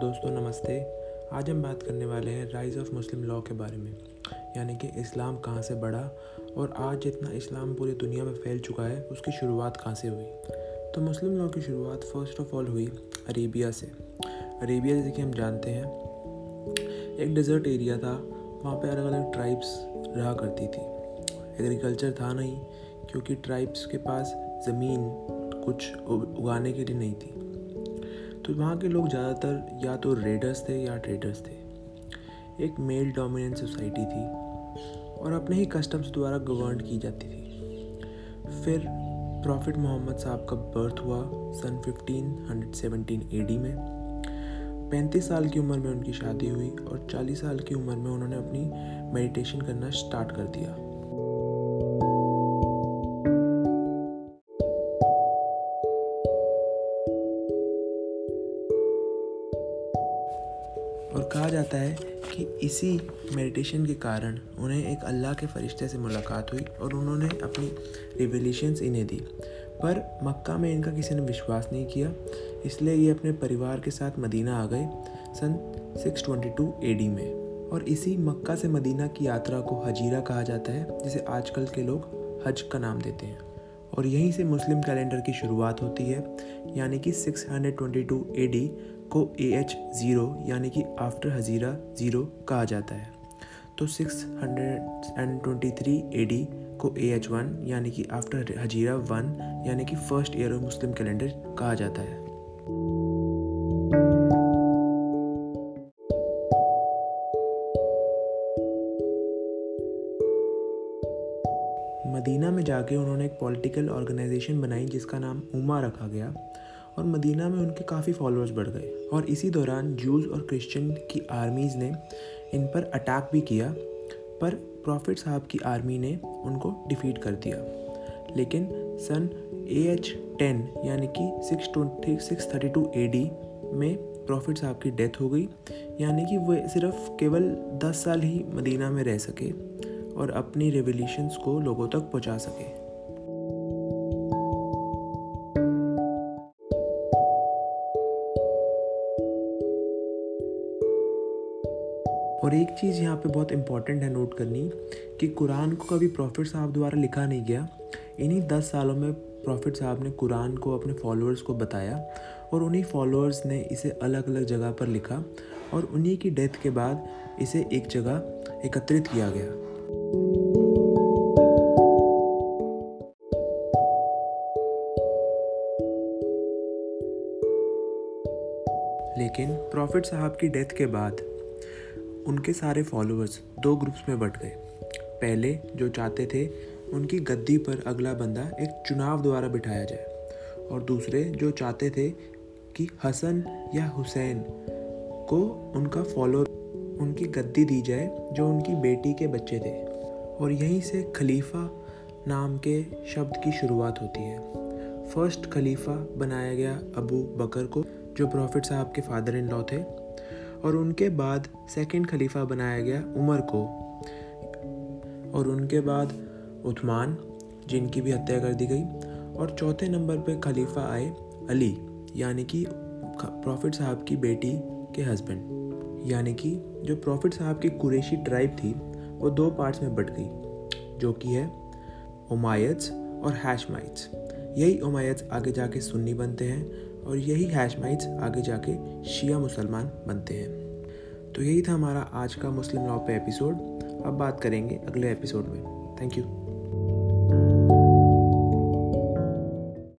दोस्तों, नमस्ते। आज हम बात करने वाले हैं राइज़ ऑफ़ मुस्लिम लॉ के बारे में, यानी कि इस्लाम कहाँ से बढ़ा और आज जितना इस्लाम पूरी दुनिया में फैल चुका है, उसकी शुरुआत कहाँ से हुई। तो मुस्लिम लॉ की शुरुआत फ़र्स्ट ऑफ़ ऑल हुई अरेबिया से। अरेबिया जैसे कि हम जानते हैं, एक डेजर्ट एरिया था, वहाँ पे अलग अलग ट्राइब्स रहा करती थी। एग्रीकल्चर था नहीं, क्योंकि ट्राइब्स के पास ज़मीन कुछ उगाने के लिए नहीं थी। तो वहाँ के लोग ज़्यादातर या तो रेडर्स थे या ट्रेडर्स थे। एक मेल डोमिनेंट सोसाइटी थी और अपने ही कस्टम्स द्वारा गवर्न की जाती थी। फिर प्रॉफिट मोहम्मद साहब का बर्थ हुआ सन 1517 एडी में। 35 साल की उम्र में उनकी शादी हुई और 40 साल की उम्र में उन्होंने अपनी मेडिटेशन करना स्टार्ट कर दिया। और कहा जाता है कि इसी मेडिटेशन के कारण उन्हें एक अल्लाह के फरिश्ते से मुलाकात हुई और उन्होंने अपनी रिवोल्यूशंस इन्हें दी। पर मक्का में इनका किसी ने विश्वास नहीं किया, इसलिए ये अपने परिवार के साथ मदीना आ गए सन 622 एडी में। और इसी मक्का से मदीना की यात्रा को हजीरा कहा जाता है, जिसे आजकल के लोग हज का नाम देते हैं। और यहीं से मुस्लिम कैलेंडर की शुरुआत होती है, यानी कि 622 एडी को ए एच ज़ीरो यानी कि आफ्टर हजीरा ज़ीरो कहा जाता है। तो 623 एडी को ए एच वन यानी कि आफ्टर हजीरा वन यानी कि first year of Muslim calendar कहा जाता है। मदीना में जाके उन्होंने एक पॉलिटिकल ऑर्गेनाइजेशन बनाई जिसका नाम उमा रखा गया। और मदीना में उनके काफ़ी फॉलोअर्स बढ़ गए। और इसी दौरान जूस और क्रिश्चियन की आर्मीज़ ने इन पर अटैक भी किया, पर प्रॉफिट साहब की आर्मी ने उनको डिफीट कर दिया। लेकिन सन ए एच टेन यानी कि six twenty six thirty two A D में प्रॉफिट साहब की डेथ हो गई। यानी कि वे सिर्फ़ केवल दस साल ही मदीना में रह सके और अपनी रेवोल्यूशंस को लोगों तक पहुँचा सके। और एक चीज़ यहाँ पे बहुत इंपॉर्टेंट है नोट करनी कि कुरान को कभी प्रॉफिट साहब द्वारा लिखा नहीं गया। इन्हीं दस सालों में प्रॉफिट साहब ने कुरान को अपने फॉलोअर्स को बताया और उन्हीं फॉलोअर्स ने इसे अलग अलग जगह पर लिखा और उन्हीं की डेथ के बाद इसे एक जगह एकत्रित किया गया। लेकिन प्रॉफिट साहब की डेथ के बाद उनके सारे फॉलोअर्स दो ग्रुप्स में बट गए। पहले जो चाहते थे, उनकी गद्दी पर अगला बंदा एक चुनाव द्वारा बिठाया जाए और दूसरे जो चाहते थे कि हसन या हुसैन को उनका फॉलो उनकी गद्दी दी जाए जो उनकी बेटी के बच्चे थे। और यहीं से खलीफा नाम के शब्द की शुरुआत होती है। फ़र्स्ट खलीफा बनाया गया अबू बकर को, जो प्रॉफिट साहब के फादर इन लॉ थे। और उनके बाद सेकंड खलीफा बनाया गया उमर को। और उनके बाद उस्मान जिनकी भी हत्या कर दी गई। और चौथे नंबर पे खलीफा आए अली, यानी कि प्रॉफिट साहब की बेटी के हस्बैंड यानी कि जो प्रॉफिट साहब की कुरेशी ट्राइब थी, वो दो पार्ट्स में बट गई, जो कि है उमायत्स और हैशमाइट्स यही उमायत्स आगे जाके सुन्नी बनते हैं और यही हैशमाइट्स आगे जाके शिया मुसलमान बनते हैं। तो यही था हमारा आज का मुस्लिम लॉ पे एपिसोड अब बात करेंगे अगले एपिसोड में। Thank you